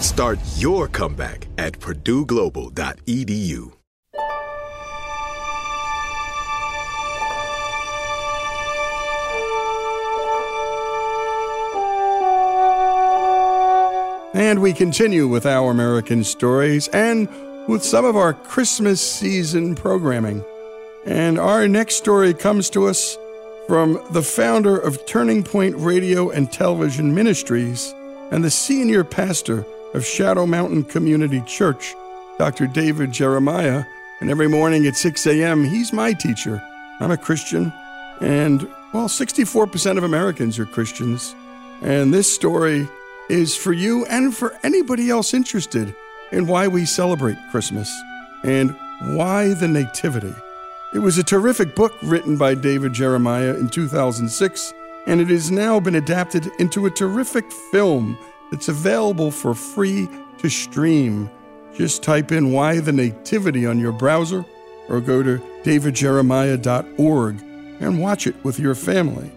Start your comeback at purdueglobal.edu. And we continue with our American stories and with some of our Christmas season programming. And our next story comes to us from the founder of Turning Point Radio and Television Ministries and the senior pastor of Shadow Mountain Community Church, Dr. David Jeremiah. And every morning at 6 a.m., he's my teacher. I'm a Christian, and well, 64% of Americans are Christians. And this story is for you and for anybody else interested in why we celebrate Christmas and why the Nativity. It was a terrific book written by David Jeremiah in 2006, and it has now been adapted into a terrific film it's available for free to stream. Just type in Why the Nativity on your browser or go to davidjeremiah.org and watch it with your family.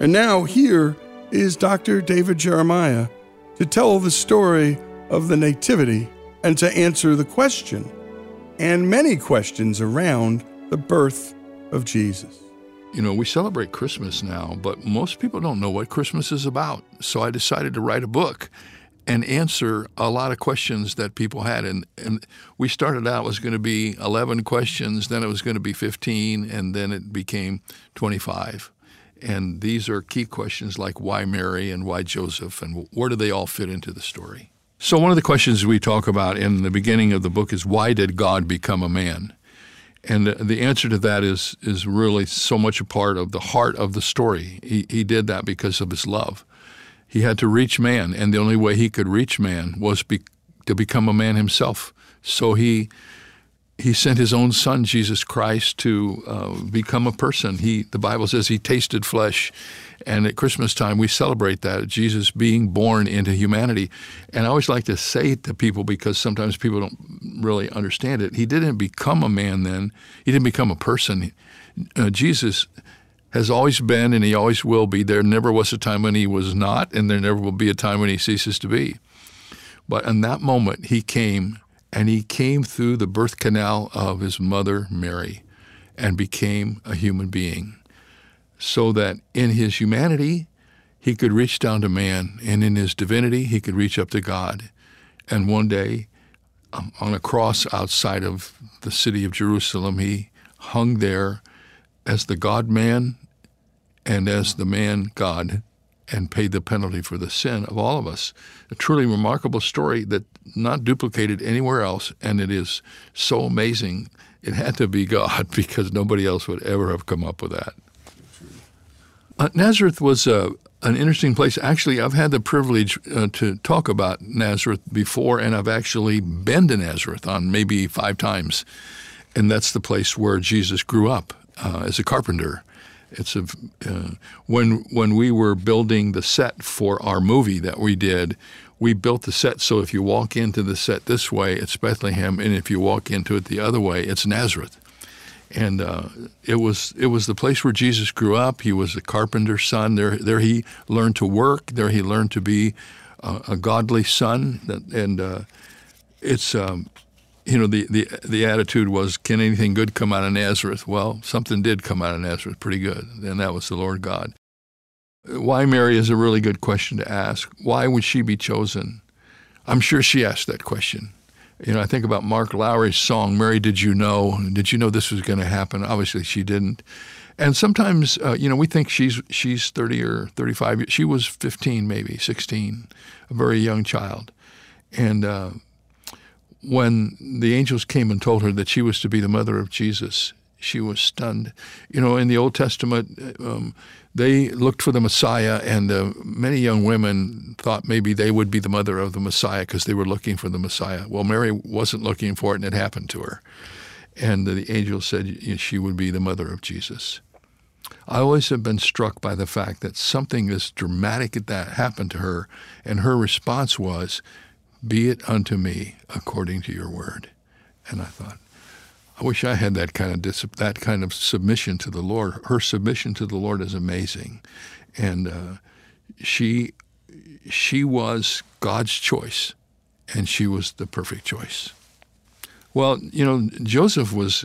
And now, here is Dr. David Jeremiah to tell the story of the Nativity and to answer the question and many questions around the birth of Jesus. You know, we celebrate Christmas now, but most people don't know what Christmas is about. So I decided to write a book and answer a lot of questions that people had. And, and we started out it was going to be 11 questions, then it was going to be 15, and then it became 25. And these are key questions like why Mary and why Joseph and where do they all fit into the story. So, one of the questions we talk about in the beginning of the book is why did God become a man? And the answer to that is is really so much a part of the heart of the story. He, he did that because of his love. He had to reach man, and the only way he could reach man was be, to become a man himself. So he he sent his own son Jesus Christ to uh, become a person. He the Bible says he tasted flesh, and at Christmas time we celebrate that Jesus being born into humanity. And I always like to say it to people because sometimes people don't really understand it. He didn't become a man then. He didn't become a person. Uh, Jesus has always been and he always will be. There never was a time when he was not, and there never will be a time when he ceases to be. But in that moment, he came and he came through the birth canal of his mother, Mary, and became a human being. So that in his humanity, he could reach down to man, and in his divinity, he could reach up to God. And one day, um, on a cross outside of the city of Jerusalem, he hung there as the God man and as the man God and paid the penalty for the sin of all of us. A truly remarkable story that not duplicated anywhere else, and it is so amazing. It had to be God because nobody else would ever have come up with that. Uh, Nazareth was uh, an interesting place. Actually, I've had the privilege uh, to talk about Nazareth before, and I've actually been to Nazareth on maybe five times. And that's the place where Jesus grew up uh, as a carpenter. It's a uh, when when we were building the set for our movie that we did, we built the set so if you walk into the set this way, it's Bethlehem, and if you walk into it the other way, it's Nazareth. And uh, it was it was the place where Jesus grew up. He was a carpenter's son. There there he learned to work. There he learned to be a, a godly son. And uh, it's um, you know, the, the, the attitude was, can anything good come out of Nazareth? Well, something did come out of Nazareth pretty good, and that was the Lord God. Why Mary is a really good question to ask. Why would she be chosen? I'm sure she asked that question. You know, I think about Mark Lowry's song, Mary, Did You Know? Did you know this was going to happen? Obviously, she didn't. And sometimes, uh, you know, we think she's, she's 30 or 35. She was 15, maybe 16, a very young child. And uh, when the angels came and told her that she was to be the mother of Jesus, she was stunned. You know, in the Old Testament, um, they looked for the Messiah, and uh, many young women thought maybe they would be the mother of the Messiah because they were looking for the Messiah. Well, Mary wasn't looking for it, and it happened to her. And the angel said she would be the mother of Jesus. I always have been struck by the fact that something as dramatic that happened to her, and her response was, be it unto me according to your word. And I thought, I wish I had that kind of dis- that kind of submission to the Lord. Her submission to the Lord is amazing, and uh, she she was God's choice, and she was the perfect choice. Well, you know, Joseph was.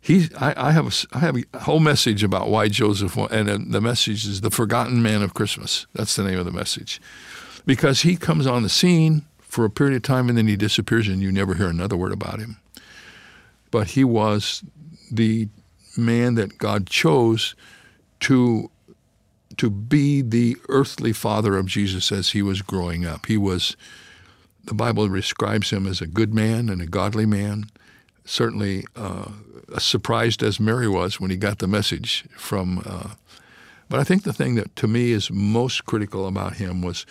He, I, I have a, I have a whole message about why Joseph, and the message is the forgotten man of Christmas. That's the name of the message, because he comes on the scene for a period of time and then he disappears and you never hear another word about him. But he was the man that God chose to to be the earthly father of Jesus as he was growing up. He was the Bible describes him as a good man and a godly man. Certainly, uh, surprised as Mary was when he got the message from. Uh, but I think the thing that to me is most critical about him was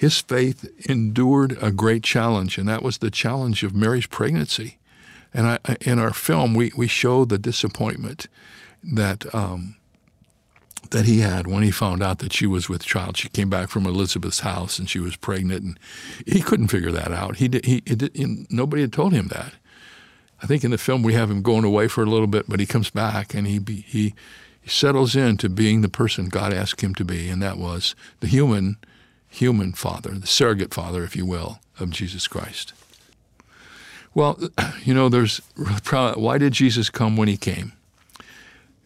his faith endured a great challenge, and that was the challenge of Mary's pregnancy. And I, in our film, we, we show the disappointment that um, that he had when he found out that she was with child. She came back from Elizabeth's house and she was pregnant, and he couldn't figure that out. He did, he, he, nobody had told him that. I think in the film we have him going away for a little bit, but he comes back and he he, he settles into being the person God asked him to be, and that was the human human father, the surrogate father, if you will, of Jesus Christ. Well, you know, there's why did Jesus come when he came?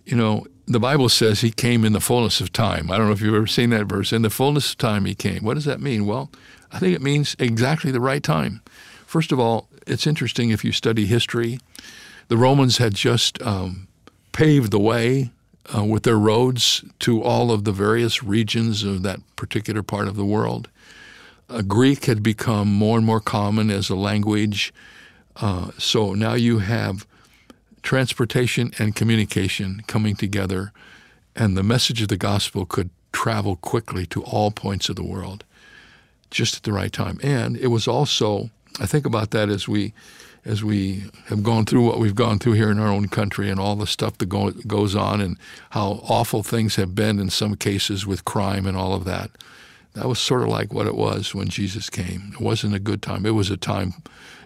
You know, the Bible says he came in the fullness of time. I don't know if you've ever seen that verse. In the fullness of time he came. What does that mean? Well, I think it means exactly the right time. First of all, it's interesting if you study history. The Romans had just um, paved the way uh, with their roads to all of the various regions of that particular part of the world. Uh, Greek had become more and more common as a language. Uh, so now you have transportation and communication coming together, and the message of the gospel could travel quickly to all points of the world just at the right time. And it was also, I think about that as we as we have gone through what we've gone through here in our own country and all the stuff that go, goes on and how awful things have been in some cases with crime and all of that. That was sort of like what it was when Jesus came. It wasn't a good time. It was a time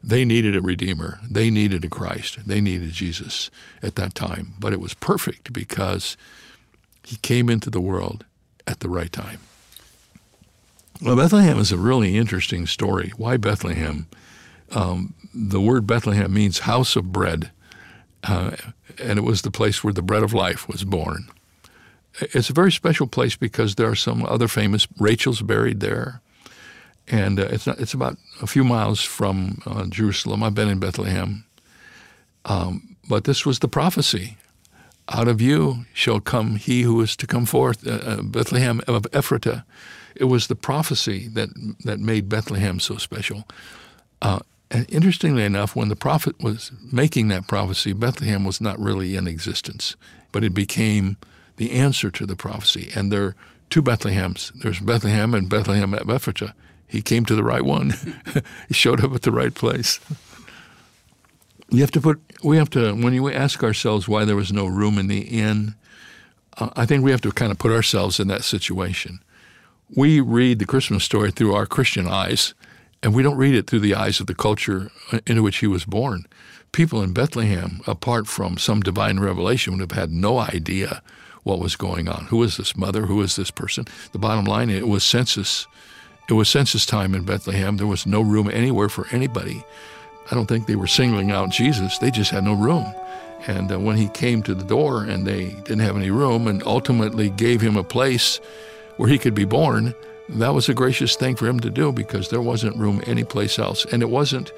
they needed a Redeemer. They needed a Christ. They needed Jesus at that time. But it was perfect because he came into the world at the right time. Well, Bethlehem is a really interesting story. Why Bethlehem? Um, the word Bethlehem means house of bread, uh, and it was the place where the bread of life was born. It's a very special place because there are some other famous. Rachel's buried there, and uh, it's not, it's about a few miles from uh, Jerusalem. I've been in Bethlehem, um, but this was the prophecy. Out of you shall come he who is to come forth, uh, uh, Bethlehem of Ephratah It was the prophecy that that made Bethlehem so special. And interestingly enough, when the prophet was making that prophecy, Bethlehem was not really in existence, but it became the answer to the prophecy. And there are two Bethlehems. There's Bethlehem and Bethlehem at Ephratah. He came to the right one. he showed up at the right place. You have to put. We have to. When you ask ourselves why there was no room in the inn, uh, I think we have to kind of put ourselves in that situation. We read the Christmas story through our Christian eyes, and we don't read it through the eyes of the culture into which he was born. People in Bethlehem, apart from some divine revelation, would have had no idea what was going on. Who is this mother? Who is this person? The bottom line, it was census. It was census time in Bethlehem. There was no room anywhere for anybody. I don't think they were singling out Jesus. They just had no room. And uh, when he came to the door and they didn't have any room and ultimately gave him a place where he could be born, that was a gracious thing for him to do because there wasn't room anyplace else. And it wasn't,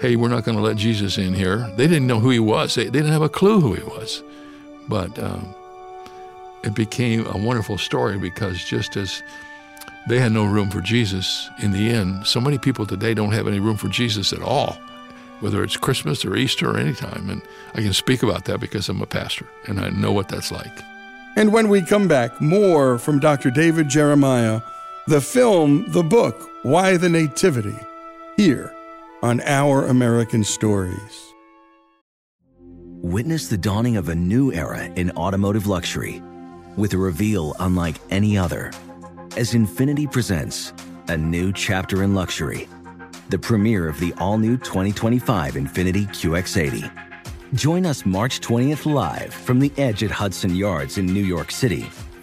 hey, we're not going to let Jesus in here. They didn't know who he was, they, they didn't have a clue who he was. But um, it became a wonderful story because just as they had no room for Jesus in the end, so many people today don't have any room for Jesus at all whether it's Christmas or Easter or any time. And I can speak about that because I'm a pastor and I know what that's like. And when we come back, more from Dr. David Jeremiah, the film, the book, Why the Nativity, here on Our American Stories. Witness the dawning of a new era in automotive luxury with a reveal unlike any other as Infiniti presents a new chapter in luxury the premiere of the all new 2025 Infiniti QX80. Join us March 20th live from the edge at Hudson Yards in New York City,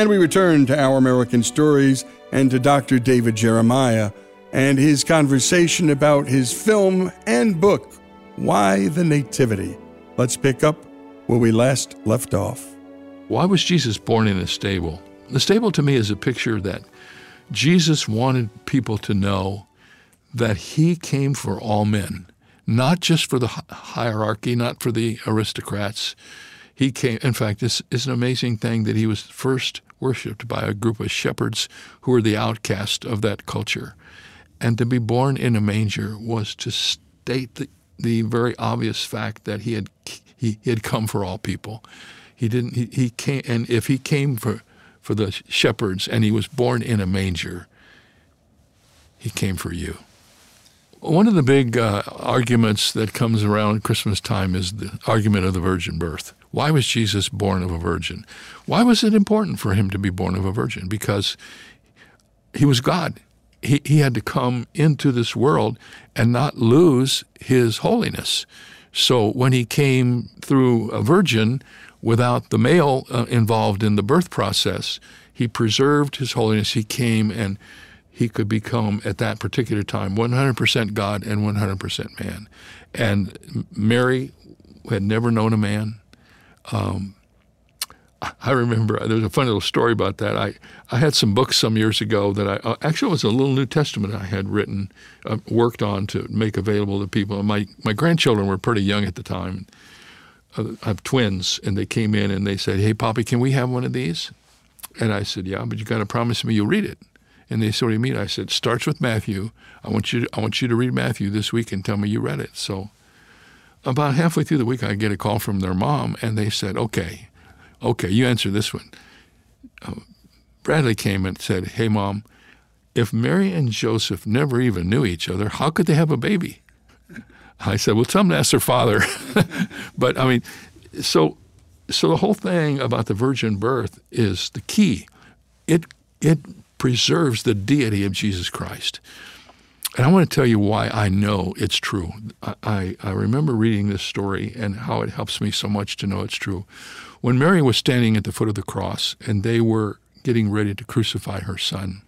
And we return to Our American Stories and to Dr. David Jeremiah and his conversation about his film and book, Why the Nativity. Let's pick up where we last left off. Why was Jesus born in a stable? The stable to me is a picture that Jesus wanted people to know that he came for all men, not just for the hierarchy, not for the aristocrats. He came, in fact, this is an amazing thing that he was first worshipped by a group of shepherds who were the outcast of that culture. And to be born in a manger was to state the, the very obvious fact that he had, he, he had come for all people. He didn't. He, he came, and if he came for for the shepherds, and he was born in a manger, he came for you. One of the big uh, arguments that comes around Christmas time is the argument of the virgin birth. Why was Jesus born of a virgin? Why was it important for him to be born of a virgin? Because he was God. He, he had to come into this world and not lose his holiness. So when he came through a virgin without the male uh, involved in the birth process, he preserved his holiness. He came and he could become at that particular time 100% God and 100% man. And Mary had never known a man. Um, I remember there's a funny little story about that. I, I had some books some years ago that I uh, actually it was a little New Testament I had written, uh, worked on to make available to people. My my grandchildren were pretty young at the time. Uh, I have twins, and they came in and they said, "Hey, Poppy, can we have one of these?" And I said, "Yeah, but you got to promise me you'll read it." And they said, "What do you mean?" I said, "Starts with Matthew. I want you to, I want you to read Matthew this week and tell me you read it." So about halfway through the week, I get a call from their mom, and they said, "Okay." Okay, you answer this one. Uh, Bradley came and said, Hey, mom, if Mary and Joseph never even knew each other, how could they have a baby? I said, Well, tell them to ask their father. but I mean, so so the whole thing about the virgin birth is the key. It it preserves the deity of Jesus Christ. And I want to tell you why I know it's true. I, I, remember reading this story and how it helps me so much to know it's true. When Mary was standing at the foot of the cross and they were getting ready to crucify her son,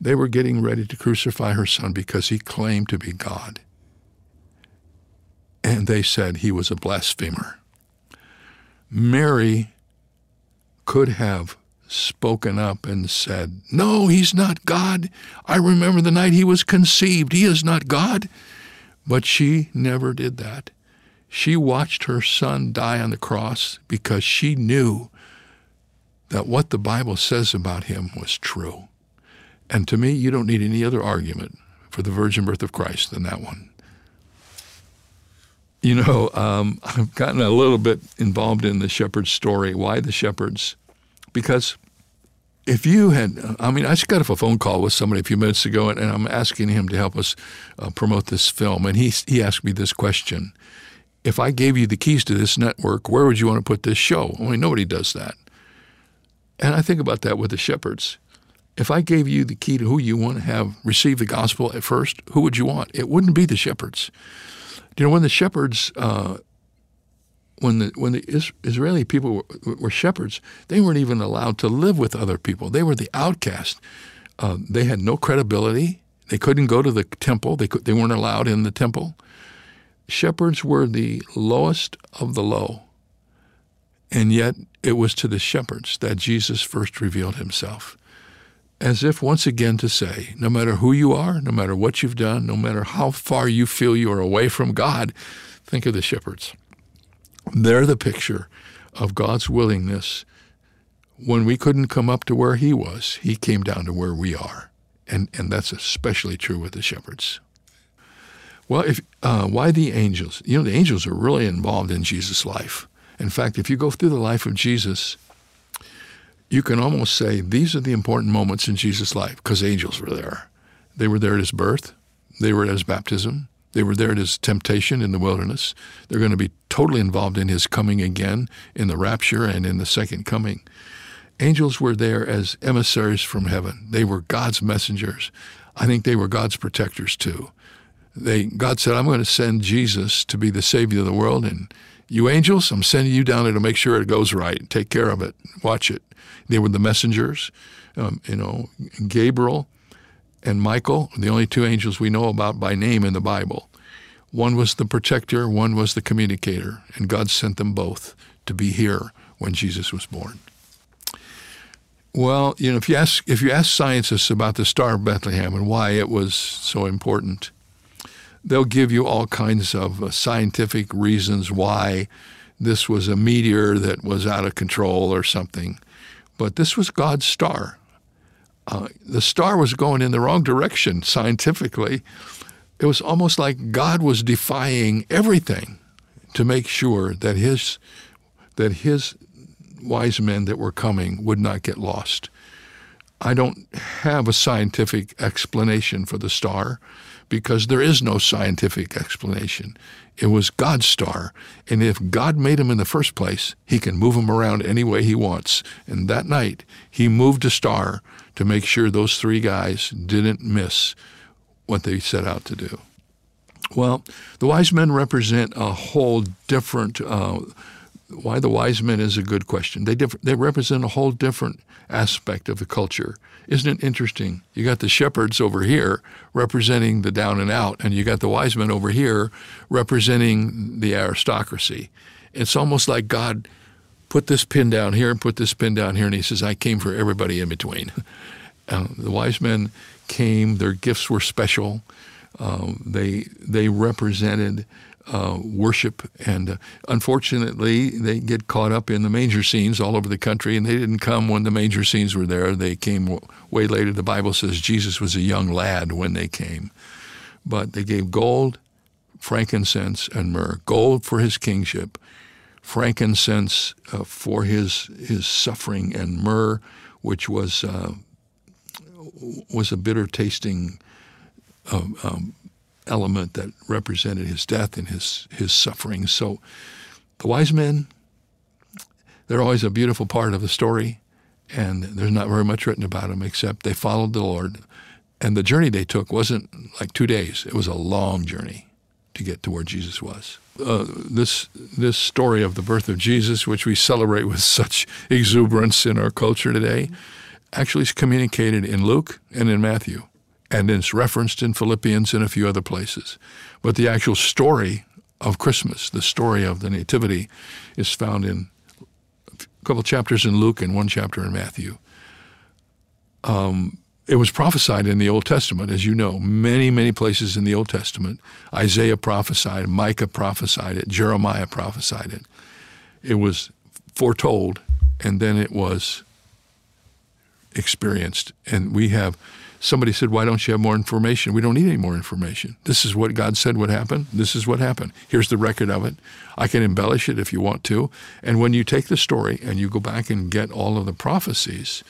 they were getting ready to crucify her son because he claimed to be God. And they said he was a blasphemer. Mary could have spoken up and said, No, he's not God. I remember the night he was conceived. He is not God. But she never did that. She watched her son die on the cross because she knew that what the Bible says about him was true. And to me, you don't need any other argument for the virgin birth of Christ than that one. You know, um, I've gotten a little bit involved in the shepherd's story. Why the shepherds? Because if you had, I mean, I just got off a phone call with somebody a few minutes ago, and, and I'm asking him to help us uh, promote this film, and he he asked me this question: if I gave you the keys to this network, where would you want to put this show? I mean, nobody does that. And I think about that with the shepherds. If I gave you the key to who you want to have receive the gospel at first, who would you want? It wouldn't be the shepherds. You know, when the shepherds, uh, when the when the Israeli people were, were, shepherds, they weren't even allowed to live with other people. They were the outcast. Uh, they had no credibility. They couldn't go to the temple. They could, they weren't allowed in the temple shepherds were the lowest of the low. And yet it was to the shepherds that Jesus first revealed himself. As if once again to say, no matter who you are, no matter what you've done, no matter how far you feel you are away from God, think of the shepherds. They're the picture of God's willingness. When we couldn't come up to where He was, He came down to where we are. And, and that's especially true with the shepherds. Well, if uh, why the angels? You know, the angels are really involved in Jesus' life. In fact, if you go through the life of Jesus, you can almost say these are the important moments in Jesus' life because angels were there. They were there at his birth, they were at his baptism, they were there at his temptation in the wilderness. They're going to be totally involved in his coming again in the rapture and in the second coming. Angels were there as emissaries from heaven. They were God's messengers. I think they were God's protectors too they God said, I'm going to send Jesus to be the Savior of the world, and you angels, I'm sending you down there to make sure it goes right. Take care of it. Watch it. They were the messengers, um, you know, Gabriel and Michael, the only two angels we know about by name in the Bible. One was the protector, one was the communicator, and God sent them both to be here when Jesus was born. Well, you know, if you ask if you ask scientists about the Star of Bethlehem and why it was so important, they'll give you all kinds of uh, scientific reasons why this was a meteor that was out of control or something. But this was God's star. Uh, the star was going in the wrong direction scientifically. It was almost like God was defying everything to make sure that his that his wise men that were coming would not get lost. I don't have a scientific explanation for the star because there is no scientific explanation. It was God's star. And if God made him in the first place, he can move him around any way he wants. And that night, he moved a star to make sure those three guys didn't miss what they set out to do. Well, the wise men represent a whole different. Uh, why the wise men is a good question. They they represent a whole different aspect of the culture. Isn't it interesting? You got the shepherds over here representing the down and out, and you got the wise men over here representing the aristocracy. It's almost like God put this pin down here and put this pin down here, and He says, "I came for everybody in between." Uh, the wise men came; their gifts were special. Um, they they represented uh, worship, and uh, unfortunately, they get caught up in the manger scenes all over the country. And they didn't come when the manger scenes were there; they came w- way later. The Bible says Jesus was a young lad when they came, but they gave gold, frankincense, and myrrh. Gold for his kingship, frankincense uh, for his his suffering, and myrrh, which was uh, was a bitter tasting um, um, element that represented his death and his his suffering. So the wise men, they're always a beautiful part of the story, and there's not very much written about them except they followed the Lord, and the journey they took wasn't like two days. It was a long journey to get to where Jesus was. Uh, this this story of the birth of Jesus, which we celebrate with such exuberance in our culture today, actually is communicated in Luke and in Matthew and it's referenced in Philippians and a few other places. But the actual story of Christmas, the story of the Nativity, is found in a couple chapters in Luke and one chapter in Matthew. Um, it was prophesied in the Old Testament, as you know, many, many places in the Old Testament. Isaiah prophesied, Micah prophesied it, Jeremiah prophesied it. It was foretold, and then it was experienced. And we have somebody said, Why don't you have more information? We don't need any more information. This is what God said would happen. This is what happened. Here's the record of it. I can embellish it if you want to. And when you take the story and you go back and get all of the prophecies,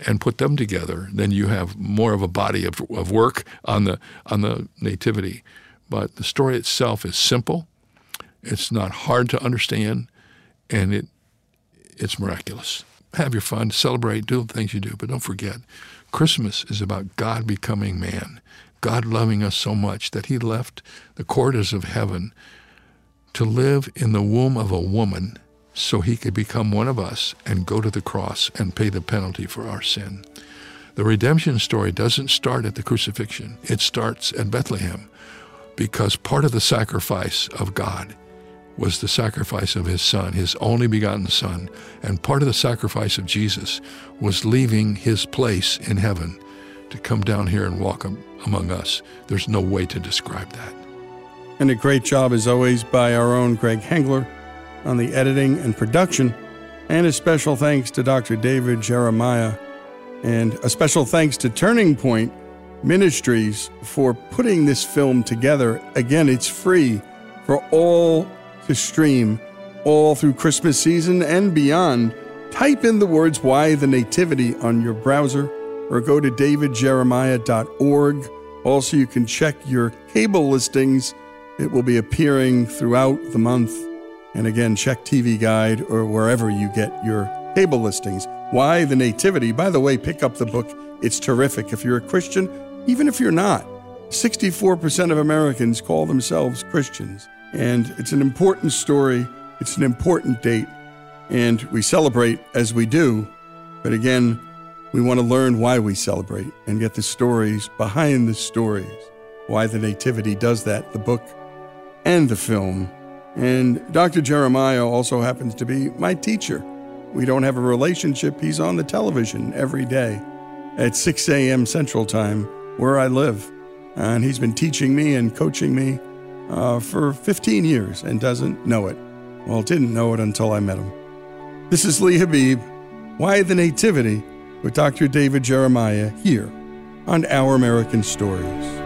and put them together, then you have more of a body of, of work on the on the nativity. But the story itself is simple. It's not hard to understand, and it it's miraculous. Have your fun, celebrate, do the things you do, but don't forget, Christmas is about God becoming man, God loving us so much that He left the quarters of heaven to live in the womb of a woman so he could become one of us and go to the cross and pay the penalty for our sin. The redemption story doesn't start at the crucifixion, it starts at Bethlehem because part of the sacrifice of God was the sacrifice of his son, his only begotten son, and part of the sacrifice of Jesus was leaving his place in heaven to come down here and walk among us. There's no way to describe that. And a great job, as always, by our own Greg Hengler on the editing and production. And a special thanks to Dr. David Jeremiah. And a special thanks to Turning Point Ministries for putting this film together. Again, it's free for all to stream all through Christmas season and beyond. Type in the words Why the Nativity on your browser or go to davidjeremiah.org. Also, you can check your cable listings. It will be appearing throughout the month. And again, check TV Guide or wherever you get your cable listings. Why the Nativity? By the way, pick up the book. It's terrific. If you're a Christian, even if you're not, 64% of Americans call themselves Christians. And it's an important story, it's an important date, and we celebrate as we do. But again, we want to learn why we celebrate and get the stories behind the stories. Why the Nativity does that, the book and the film. And Dr. Jeremiah also happens to be my teacher. We don't have a relationship. He's on the television every day at 6 a.m. Central Time, where I live. And he's been teaching me and coaching me uh, for 15 years and doesn't know it. Well, didn't know it until I met him. This is Lee Habeeb. Why the Nativity with Dr. David Jeremiah here on Our American Stories.